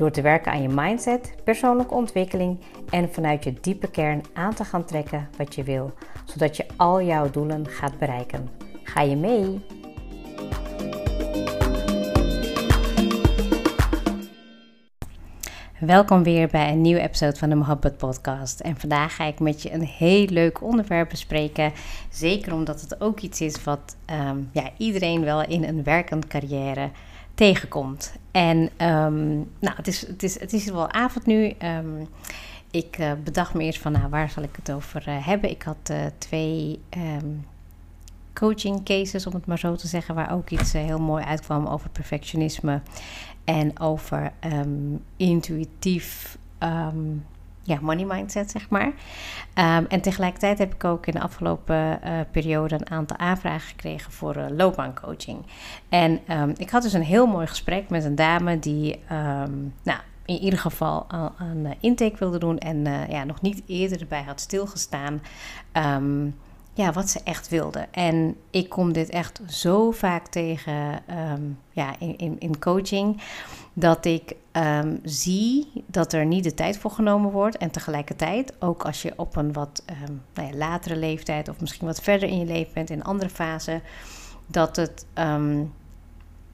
Door te werken aan je mindset, persoonlijke ontwikkeling en vanuit je diepe kern aan te gaan trekken wat je wil, zodat je al jouw doelen gaat bereiken. Ga je mee? Welkom weer bij een nieuwe episode van de Mohabbat Podcast. En vandaag ga ik met je een heel leuk onderwerp bespreken. Zeker omdat het ook iets is wat ehm, ja, iedereen wel in een werkende carrière tegenkomt. En um, nou, het is, het, is, het is wel avond nu. Um, ik uh, bedacht me eerst van, nou, waar zal ik het over uh, hebben? Ik had uh, twee um, coaching cases, om het maar zo te zeggen, waar ook iets heel mooi uitkwam over perfectionisme en over intuïtief ja, money mindset, zeg maar. Um, en tegelijkertijd heb ik ook in de afgelopen uh, periode een aantal aanvragen gekregen voor uh, loopbaancoaching. En um, ik had dus een heel mooi gesprek met een dame die, um, nou, in ieder geval al een uh, intake wilde doen en ja, nog niet eerder erbij had stilgestaan. Ja, wat ze echt wilde. En ik kom dit echt zo vaak tegen ja, in, in, in coaching. Dat ik um, zie dat er niet de tijd voor genomen wordt. En tegelijkertijd, ook als je op een wat um, nou ja, latere leeftijd of misschien wat verder in je leven bent, in een andere fase, dat het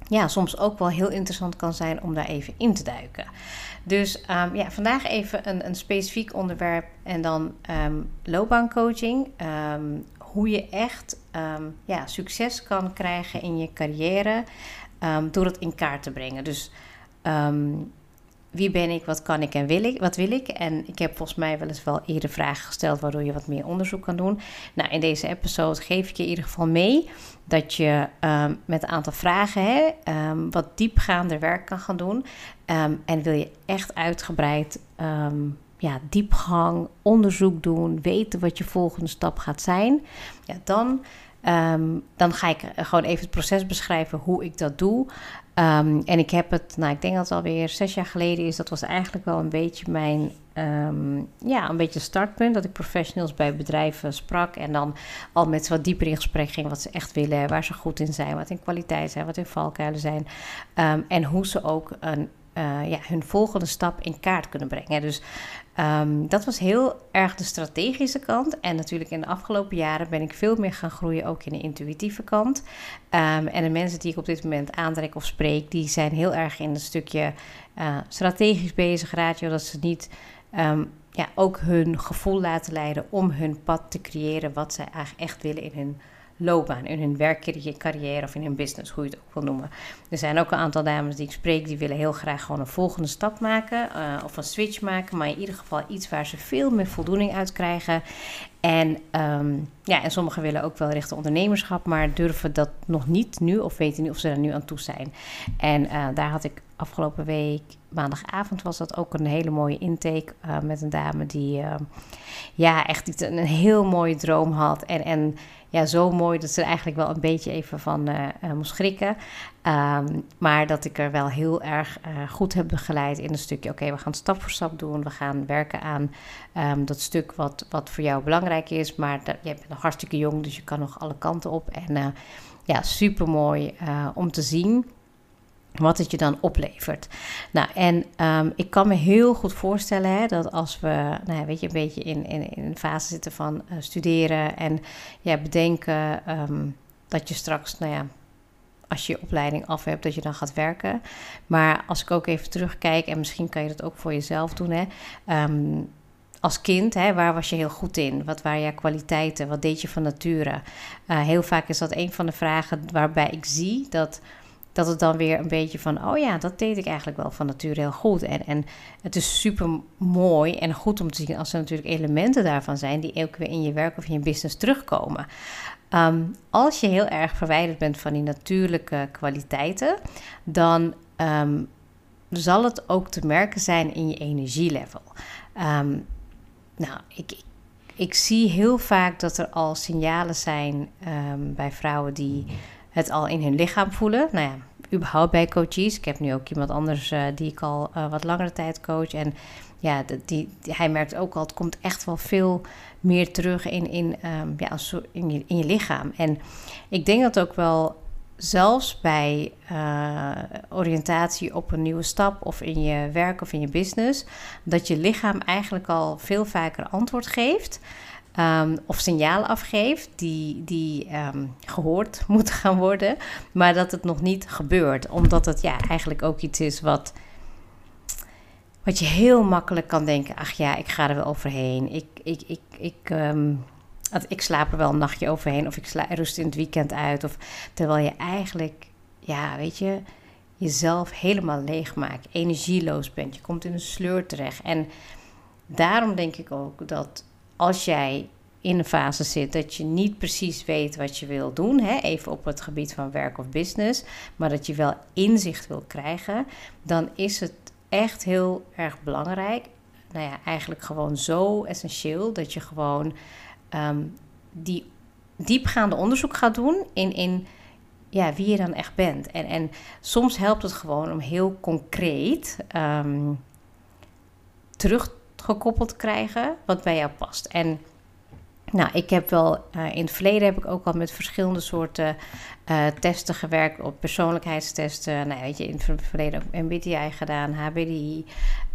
ja, soms ook wel heel interessant kan zijn om daar even in te duiken. Dus ja, vandaag even een, een specifiek onderwerp en dan um, loopbaancoaching. Hoe je echt ja, succes kan krijgen in je carrière door het in kaart te brengen. Dus wie ben ik, wat kan ik en wil ik, wat wil ik? En ik heb volgens mij wel eens wel eerder vragen gesteld waardoor je wat meer onderzoek kan doen. Nou, in deze episode geef ik je in ieder geval mee dat je um, met een aantal vragen hè, um, wat diepgaander werk kan gaan doen. En wil je echt uitgebreid ja, diepgang, onderzoek doen, weten wat je volgende stap gaat zijn, ja, dan dan ga ik gewoon even het proces beschrijven hoe ik dat doe. Um, en ik heb het, nou, ik denk dat het alweer zes jaar geleden is. Dat was eigenlijk wel een beetje mijn, um, ja, een beetje startpunt. Dat ik professionals bij bedrijven sprak. En dan al met ze wat dieper in gesprek ging. Wat ze echt willen, waar ze goed in zijn. Wat in kwaliteit zijn, wat in valkuilen zijn. en hoe ze ook een uh, ja, hun volgende stap in kaart kunnen brengen. Dus um, dat was heel erg de strategische kant. En natuurlijk in de afgelopen jaren ben ik veel meer gaan groeien, ook in de intuïtieve kant. Um, en de mensen die ik op dit moment aantrek of spreek, die zijn heel erg in een stukje uh, strategisch bezig, ratio, dat ze niet um, ja, ook hun gevoel laten leiden om hun pad te creëren, wat zij eigenlijk echt willen in hun loopbaan, in hun werkcarrière of in hun business, hoe je het ook wil noemen. Er zijn ook een aantal dames die ik spreek, die willen heel graag gewoon een volgende stap maken uh, of een switch maken, maar in ieder geval iets waar ze veel meer voldoening uit krijgen. En, um, ja, en sommigen willen ook wel richting ondernemerschap, maar durven dat nog niet nu of weten niet of ze daar nu aan toe zijn. En uh, daar had ik afgelopen week, maandagavond was dat ook een hele mooie intake uh, met een dame die uh, ja, echt een, heel mooie droom had. En, en ja, zo mooi dat ze er eigenlijk wel een beetje even van uh, moest schrikken. Um, maar dat ik er wel heel erg uh, goed heb begeleid in een stukje. Oké, we gaan stap voor stap doen. We gaan werken aan um, dat stuk wat, wat voor jou belangrijk is. Maar dat, je bent nog hartstikke jong, dus je kan nog alle kanten op. En ja, super mooi om te zien wat het je dan oplevert. Nou, en um, ik kan me heel goed voorstellen hè, dat als we, nou weet je, een beetje in, in, in een fase zitten van studeren en ja, bedenken dat je straks, nou ja, als je je opleiding af hebt, dat je dan gaat werken. Maar als ik ook even terugkijk, en misschien kan je dat ook voor jezelf doen, hè. Um, als kind, hè, waar was je heel goed in? Wat waren je kwaliteiten? Wat deed je van nature? Uh, heel vaak is dat een van de vragen waarbij ik zie dat dat het dan weer een beetje van, oh ja, dat deed ik eigenlijk wel van nature heel goed. En, en het is super mooi en goed om te zien als er natuurlijk elementen daarvan zijn die elke weer in je werk of in je business terugkomen. Um, als je heel erg verwijderd bent van die natuurlijke kwaliteiten, dan um, zal het ook te merken zijn in je energielevel. Ehm, nou, ik, ik zie heel vaak dat er al signalen zijn ehm, bij vrouwen die het al in hun lichaam voelen. Nou ja, überhaupt bij coaches. Ik heb nu ook iemand anders uh, die ik al uh, wat langere tijd coach. En ja, die, hij merkt ook al, het komt echt wel veel meer terug in, in, um, ja, in, je, in je lichaam. En ik denk dat ook wel zelfs bij uh, oriëntatie op een nieuwe stap of in je werk of in je business, dat je lichaam eigenlijk al veel vaker antwoord geeft. Um, of signalen afgeeft die, die um, gehoord moeten gaan worden, maar dat het nog niet gebeurt, omdat het ja, eigenlijk ook iets is wat, wat je heel makkelijk kan denken: ach ja, ik ga er wel overheen. Ik, ik, ik, ik, um, ik slaap er wel een nachtje overheen, of ik rust in het weekend uit. Of, terwijl je eigenlijk, ja, weet je, jezelf helemaal leeg maakt, energieloos bent. Je komt in een sleur terecht. En daarom denk ik ook dat als jij in een fase zit dat je niet precies weet wat je wil doen, hè, even op het gebied van werk of business, maar dat je wel inzicht wil krijgen, dan is het echt heel erg belangrijk. Nou ja, eigenlijk gewoon zo essentieel dat je gewoon um, die diepgaande onderzoek gaat doen in, in ja, wie je dan echt bent. En, en soms helpt het gewoon om heel concreet um, teruggekoppeld te krijgen wat bij jou past. En nou, ik heb wel uh, in het verleden heb ik ook al met verschillende soorten uh, testen gewerkt op persoonlijkheidstesten. Nou, weet je, in het verleden ook MBTI gedaan, HBDI.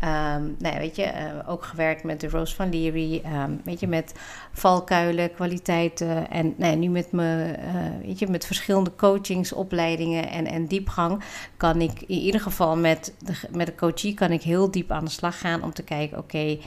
Um, nou, weet je, uh, ook gewerkt met de Rose van Leary. Um, weet je, met valkuilen, kwaliteiten. En nou, nu met me, weet je, met verschillende coachingsopleidingen en, en diepgang kan ik in ieder geval met de, met de coachie kan ik heel diep aan de slag gaan om te kijken, oké,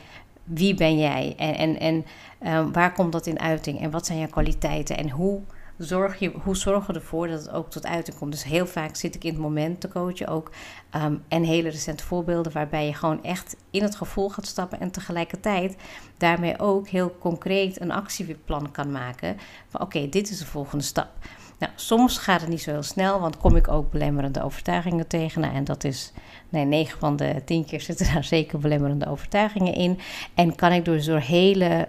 wie ben jij en, en, en um, waar komt dat in uiting en wat zijn jouw kwaliteiten en hoe zorg je, hoe zorg je ervoor dat het ook tot uiting komt. Dus heel vaak zit ik in het moment te coachen ook um, en hele recente voorbeelden waarbij je gewoon echt in het gevoel gaat stappen en tegelijkertijd daarmee ook heel concreet een actieplan kan maken van oké, dit is de volgende stap. Nou, soms gaat het niet zo heel snel, want kom ik ook belemmerende overtuigingen tegen. Nou, en dat is, nee, 9 van de 10 keer zitten daar zeker belemmerende overtuigingen in. En kan ik dus door hele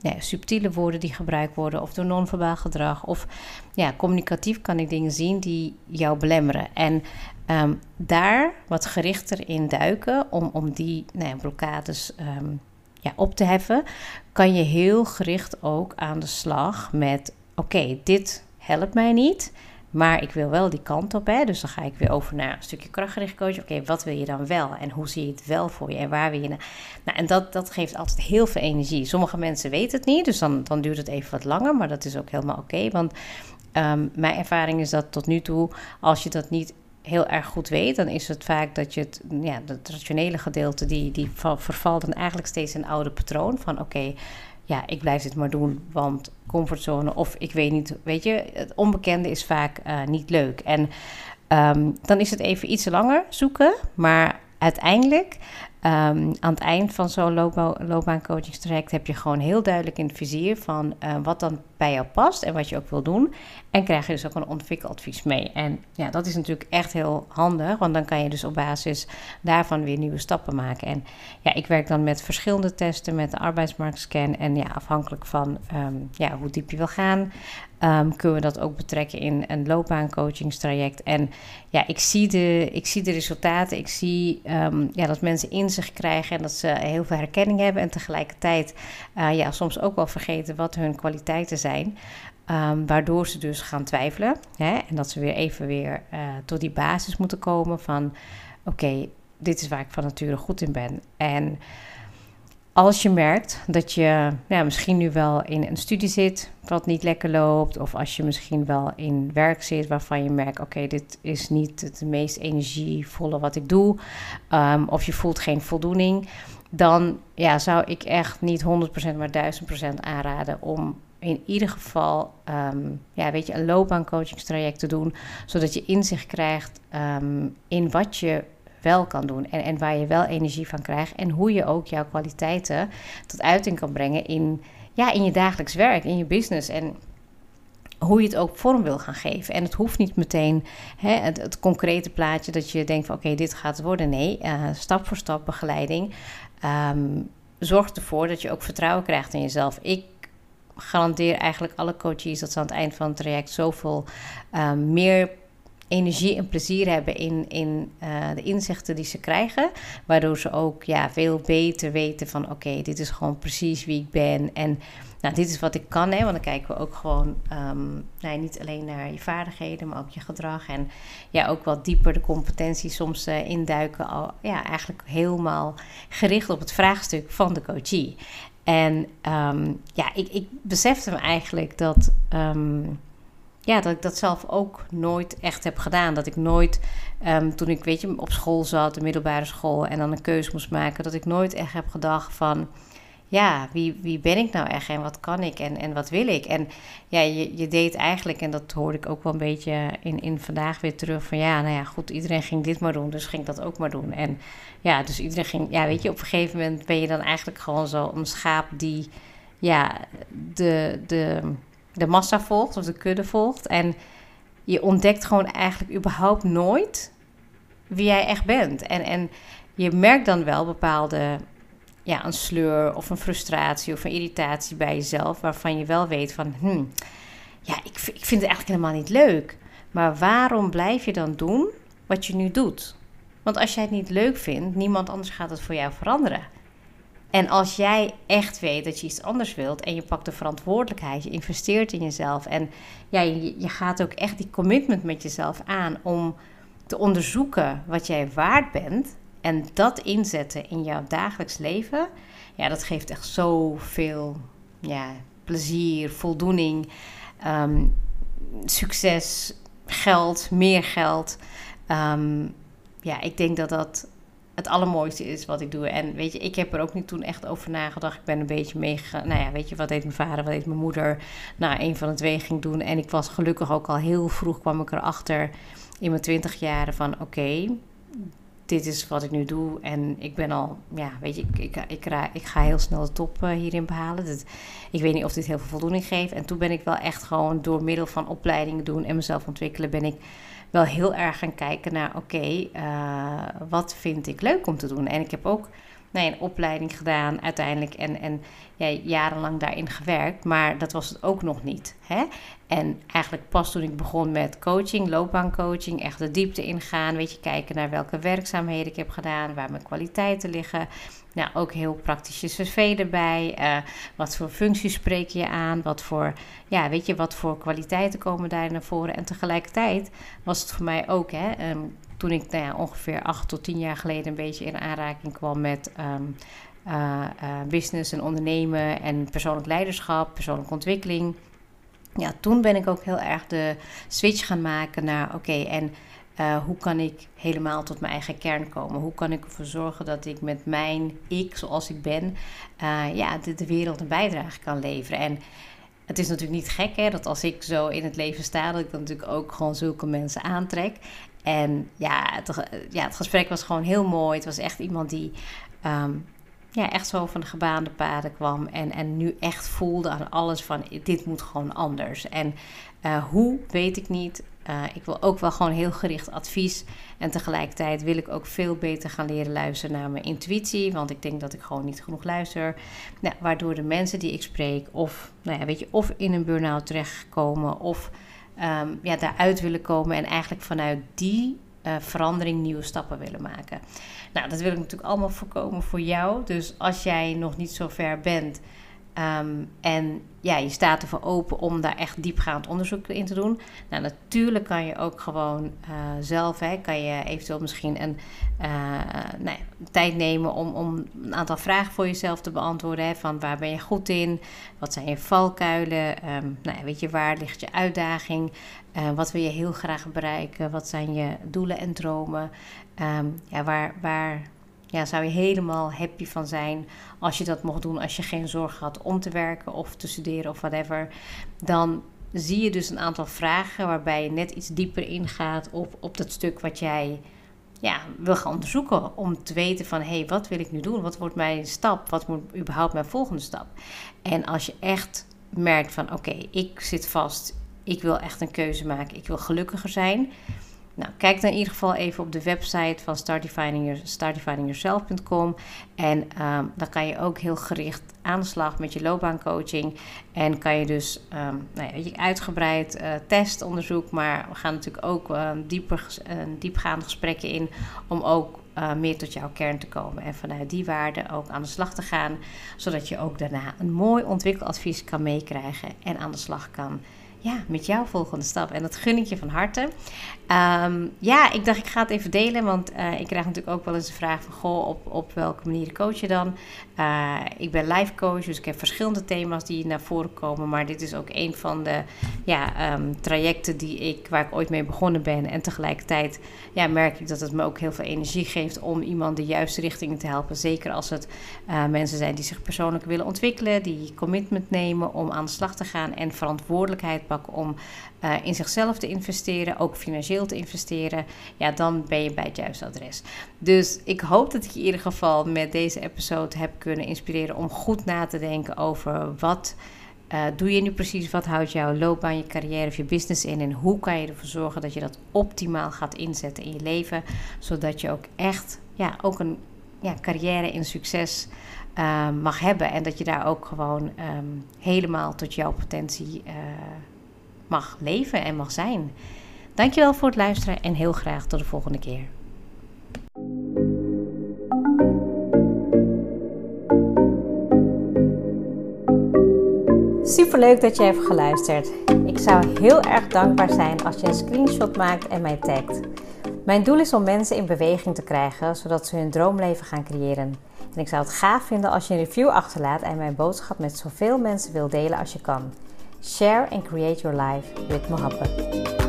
ja, subtiele woorden die gebruikt worden, of door non-verbaal gedrag, of ja, communicatief kan ik dingen zien die jou belemmeren. En um, daar wat gerichter in duiken om, om die nou blokkades. Um, ja, op te heffen, kan je heel gericht ook aan de slag met: oké, dit helpt mij niet. Maar ik wil wel die kant op. Hè? Dus dan ga ik weer over naar een stukje krachtgericht coach. Oké, wat wil je dan wel? En hoe zie je het wel voor je? En waar wil je naar? Nou, en dat, dat geeft altijd heel veel energie. Sommige mensen weten het niet. Dus dan, dan duurt het even wat langer. Maar dat is ook helemaal oké. want um, mijn ervaring is dat tot nu toe, als je dat niet heel erg goed weet, dan is het vaak dat je het, ja, het rationele gedeelte, die, die vervalt dan eigenlijk steeds een oude patroon van oké, ja, ik blijf dit maar doen, want comfortzone of ik weet niet, weet je, het onbekende is vaak uh, niet leuk. En um, dan is het even iets langer zoeken, maar uiteindelijk aan het eind van zo'n loopbaan, loopbaancoachingstraject heb je gewoon heel duidelijk in het vizier van uh, wat dan bij jou past en wat je ook wil doen. En krijg je dus ook een ontwikkeladvies mee. En ja, dat is natuurlijk echt heel handig, want dan kan je dus op basis daarvan weer nieuwe stappen maken. En ja, ik werk dan met verschillende testen, met de arbeidsmarktscan. En ja, afhankelijk van um, ja, hoe diep je wil gaan, um, kunnen we dat ook betrekken in een loopbaancoachingstraject. En ja, ik zie de, ik zie de resultaten. Ik zie um, ja, dat mensen inzicht krijgen en dat ze heel veel herkenning hebben. En tegelijkertijd uh, ja, soms ook wel vergeten wat hun kwaliteiten zijn. Um, waardoor ze dus gaan twijfelen. Hè? En dat ze weer even weer uh, tot die basis moeten komen van... oké, dit is waar ik van nature goed in ben. En als je merkt dat je ja, misschien nu wel in een studie zit wat niet lekker loopt, of als je misschien wel in werk zit waarvan je merkt: oké, dit is niet het meest energievolle wat ik doe, um, of je voelt geen voldoening, dan ja, zou ik echt niet 100% maar 1000% aanraden om in ieder geval um, ja, weet je, een loopbaancoachingstraject te doen, zodat je inzicht krijgt um, in wat je wel kan doen. En, en waar je wel energie van krijgt. En hoe je ook jouw kwaliteiten tot uiting kan brengen in, ja, in je dagelijks werk, in je business. En hoe je het ook vorm wil gaan geven. En het hoeft niet meteen hè, het, concrete plaatje dat je denkt van oké, dit gaat worden. Nee, uh, stap voor stap begeleiding. Um, zorgt ervoor dat je ook vertrouwen krijgt in jezelf. Ik garandeer eigenlijk alle coaches dat ze aan het eind van het traject zoveel um, meer energie en plezier hebben in, in uh, de inzichten die ze krijgen. Waardoor ze ook ja, veel beter weten van oké, dit is gewoon precies wie ik ben. En nou, dit is wat ik kan. Hè, want dan kijken we ook gewoon um, niet alleen naar je vaardigheden, maar ook je gedrag. En ja, ook wat dieper de competenties soms uh, induiken. Al, ja, eigenlijk helemaal gericht op het vraagstuk van de coachie. En um, ja, ik, ik besefte me eigenlijk dat. Um, ja, dat ik dat zelf ook nooit echt heb gedaan. Dat ik nooit, um, toen ik weet je, op school zat, de middelbare school, en dan een keuze moest maken, dat ik nooit echt heb gedacht van, ja, wie, wie ben ik nou echt en wat kan ik en, en wat wil ik? En ja, je, je deed eigenlijk, en dat hoorde ik ook wel een beetje in, in vandaag weer terug, van ja, nou ja, goed, iedereen ging dit maar doen, dus ging ik dat ook maar doen. En ja, dus iedereen ging, ja, weet je, op een gegeven moment ben je dan eigenlijk gewoon zo een schaap die, ja, de, de de massa volgt of de kudde volgt. En je ontdekt gewoon eigenlijk überhaupt nooit wie jij echt bent. En, en je merkt dan wel bepaalde, ja, een sleur of een frustratie of een irritatie bij jezelf, waarvan je wel weet van, hmm, ja, ik, ik vind het eigenlijk helemaal niet leuk. Maar waarom blijf je dan doen wat je nu doet? Want als jij het niet leuk vindt, niemand anders gaat het voor jou veranderen. En als jij echt weet dat je iets anders wilt en je pakt de verantwoordelijkheid, je investeert in jezelf en ja, je, gaat ook echt die commitment met jezelf aan om te onderzoeken wat jij waard bent en dat inzetten in jouw dagelijks leven, ja, dat geeft echt zoveel ja, plezier, voldoening, um, succes, geld, meer geld. Um, ja, ik denk dat dat het allermooiste is wat ik doe. En weet je, ik heb er ook niet toen echt over nagedacht. Ik ben een beetje meegegaan. Nou ja, weet je, wat deed mijn vader, wat deed mijn moeder? Nou, een van de twee ging doen. En ik was gelukkig ook al heel vroeg kwam ik erachter in mijn twintig jaren van oké, dit is wat ik nu doe. En ik ben al, ja, weet je, ik, ik, ik, ik ga heel snel de top uh, hierin behalen. Dat, ik weet niet of dit heel veel voldoening geeft. En toen ben ik wel echt gewoon door middel van opleidingen doen en mezelf ontwikkelen, ben ik wel heel erg gaan kijken naar: oké, uh, wat vind ik leuk om te doen? En ik heb ook nee, een opleiding gedaan uiteindelijk en, en ja, jarenlang daarin gewerkt, maar dat was het ook nog niet. Hè? En eigenlijk pas toen ik begon met coaching, loopbaancoaching, echt de diepte ingaan, weet je, kijken naar welke werkzaamheden ik heb gedaan, waar mijn kwaliteiten liggen. Nou, ook heel praktische cv erbij. Uh, wat voor functies spreek je aan? Wat voor, ja, weet je, wat voor kwaliteiten komen daar naar voren? En tegelijkertijd was het voor mij ook, hè, um, toen ik nou ongeveer acht tot tien jaar geleden een beetje in aanraking kwam met um, uh, uh, business en ondernemen en persoonlijk leiderschap, persoonlijke ontwikkeling. Ja, toen ben ik ook heel erg de switch gaan maken naar oké, en uh, hoe kan ik helemaal tot mijn eigen kern komen? Hoe kan ik ervoor zorgen dat ik met mijn ik, zoals ik ben, ja, de, de wereld een bijdrage kan leveren? En het is natuurlijk niet gek hè, dat als ik zo in het leven sta, dat ik dan natuurlijk ook gewoon zulke mensen aantrek. En ja het, ja, het gesprek was gewoon heel mooi. Het was echt iemand die um, ja, echt zo van de gebaande paden kwam. En, en nu echt voelde aan alles van dit moet gewoon anders. En uh, hoe, weet ik niet. Uh, ik wil ook wel gewoon heel gericht advies. En tegelijkertijd wil ik ook veel beter gaan leren luisteren naar mijn intuïtie. Want ik denk dat ik gewoon niet genoeg luister. Nou, waardoor de mensen die ik spreek, of, nou ja, weet je, of in een burn-out terechtkomen. Of um, ja, daaruit willen komen. En eigenlijk vanuit die uh, verandering nieuwe stappen willen maken. Nou, dat wil ik natuurlijk allemaal voorkomen voor jou. Dus als jij nog niet zo ver bent um, en ja, je staat ervoor open om daar echt diepgaand onderzoek in te doen. Nou, natuurlijk kan je ook gewoon uh, zelf, hè, kan je eventueel misschien een uh, nou tijd nemen om, om een aantal vragen voor jezelf te beantwoorden. Hè, van waar ben je goed in? Wat zijn je valkuilen? Um, nou weet je, waar ligt je uitdaging? Uh, wat wil je heel graag bereiken? Wat zijn je doelen en dromen? Um, ja, waar, waar ja, zou je helemaal happy van zijn als je dat mocht doen als je geen zorg had om te werken of te studeren of whatever. Dan zie je dus een aantal vragen waarbij je net iets dieper ingaat op, op dat stuk wat jij ja, wil gaan onderzoeken. Om te weten van, hé, hey, wat wil ik nu doen? Wat wordt mijn stap? Wat moet überhaupt mijn volgende stap? En als je echt merkt van, oké, ik zit vast. Ik wil echt een keuze maken. Ik wil gelukkiger zijn Nou, kijk dan in ieder geval even op de website van startdefiningyourself.com. En ehm, dan kan je ook heel gericht aan de slag met je loopbaancoaching. En kan je dus um, nou ja, uitgebreid uh, testonderzoek, maar we gaan natuurlijk ook uh, dieper, diepgaande gesprekken in om ook uh, meer tot jouw kern te komen. En vanuit die waarden ook aan de slag te gaan. Zodat je ook daarna een mooi ontwikkeladvies kan meekrijgen en aan de slag kan ja, met jouw volgende stap. En dat gun ik je van harte. Um, ja, ik dacht ik ga het even delen, want uh, ik krijg natuurlijk ook wel eens de vraag van... Goh, op, op welke manier coach je dan? Uh, ik ben life coach, dus ik heb verschillende thema's die naar voren komen. Maar dit is ook een van de ja, um, trajecten die ik, waar ik ooit mee begonnen ben. En tegelijkertijd ja, merk ik dat het me ook heel veel energie geeft... om iemand de juiste richting te helpen. Zeker als het uh, mensen zijn die zich persoonlijk willen ontwikkelen... die commitment nemen om aan de slag te gaan en verantwoordelijkheid om in zichzelf te investeren, ook financieel te investeren, ja, dan ben je bij het juiste adres. Dus ik hoop dat ik je in ieder geval met deze episode heb kunnen inspireren om goed na te denken over wat. Uh, doe je nu precies wat houdt jouw loopbaan, je carrière of je business in? En hoe kan je ervoor zorgen dat je dat optimaal gaat inzetten in je leven? Zodat je ook echt ja, ook een ja, carrière in succes uh, mag hebben. En dat je daar ook gewoon um, helemaal tot jouw potentie uh, mag leven en mag zijn. Dankjewel voor het luisteren en heel graag tot de volgende keer. Superleuk dat je hebt geluisterd. Ik zou heel erg dankbaar zijn als je een screenshot maakt en mij tagt. Mijn doel is om mensen in beweging te krijgen, zodat ze hun droomleven gaan creëren. En ik zou het gaaf vinden als je een review achterlaat en mijn boodschap met zoveel mensen wil delen als je kan. Share and create your life with Mohabbat.